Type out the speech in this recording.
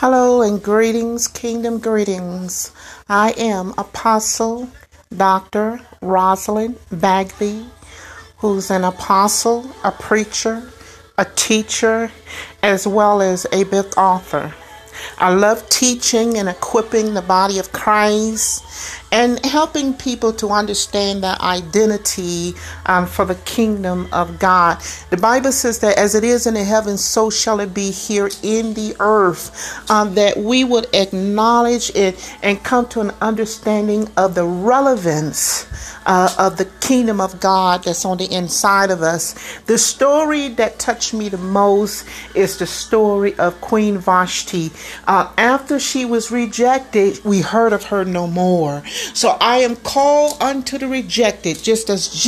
Hello and greetings, kingdom greetings. I am Apostle Dr. Rosalind Bagby, who's an apostle, a preacher, a teacher, as well as a book author. I love teaching and equipping the body of Christ and helping people to understand their identity um, for the kingdom of God. The Bible says that as it is in the heavens, so shall it be here in the earth. Um, that we would acknowledge it and come to an understanding of the relevance uh, of the kingdom of God that's on the inside of us. The story that touched me the most is the story of Queen Vashti. Uh, after she was rejected, we heard of her no more. So I am called unto the rejected, just as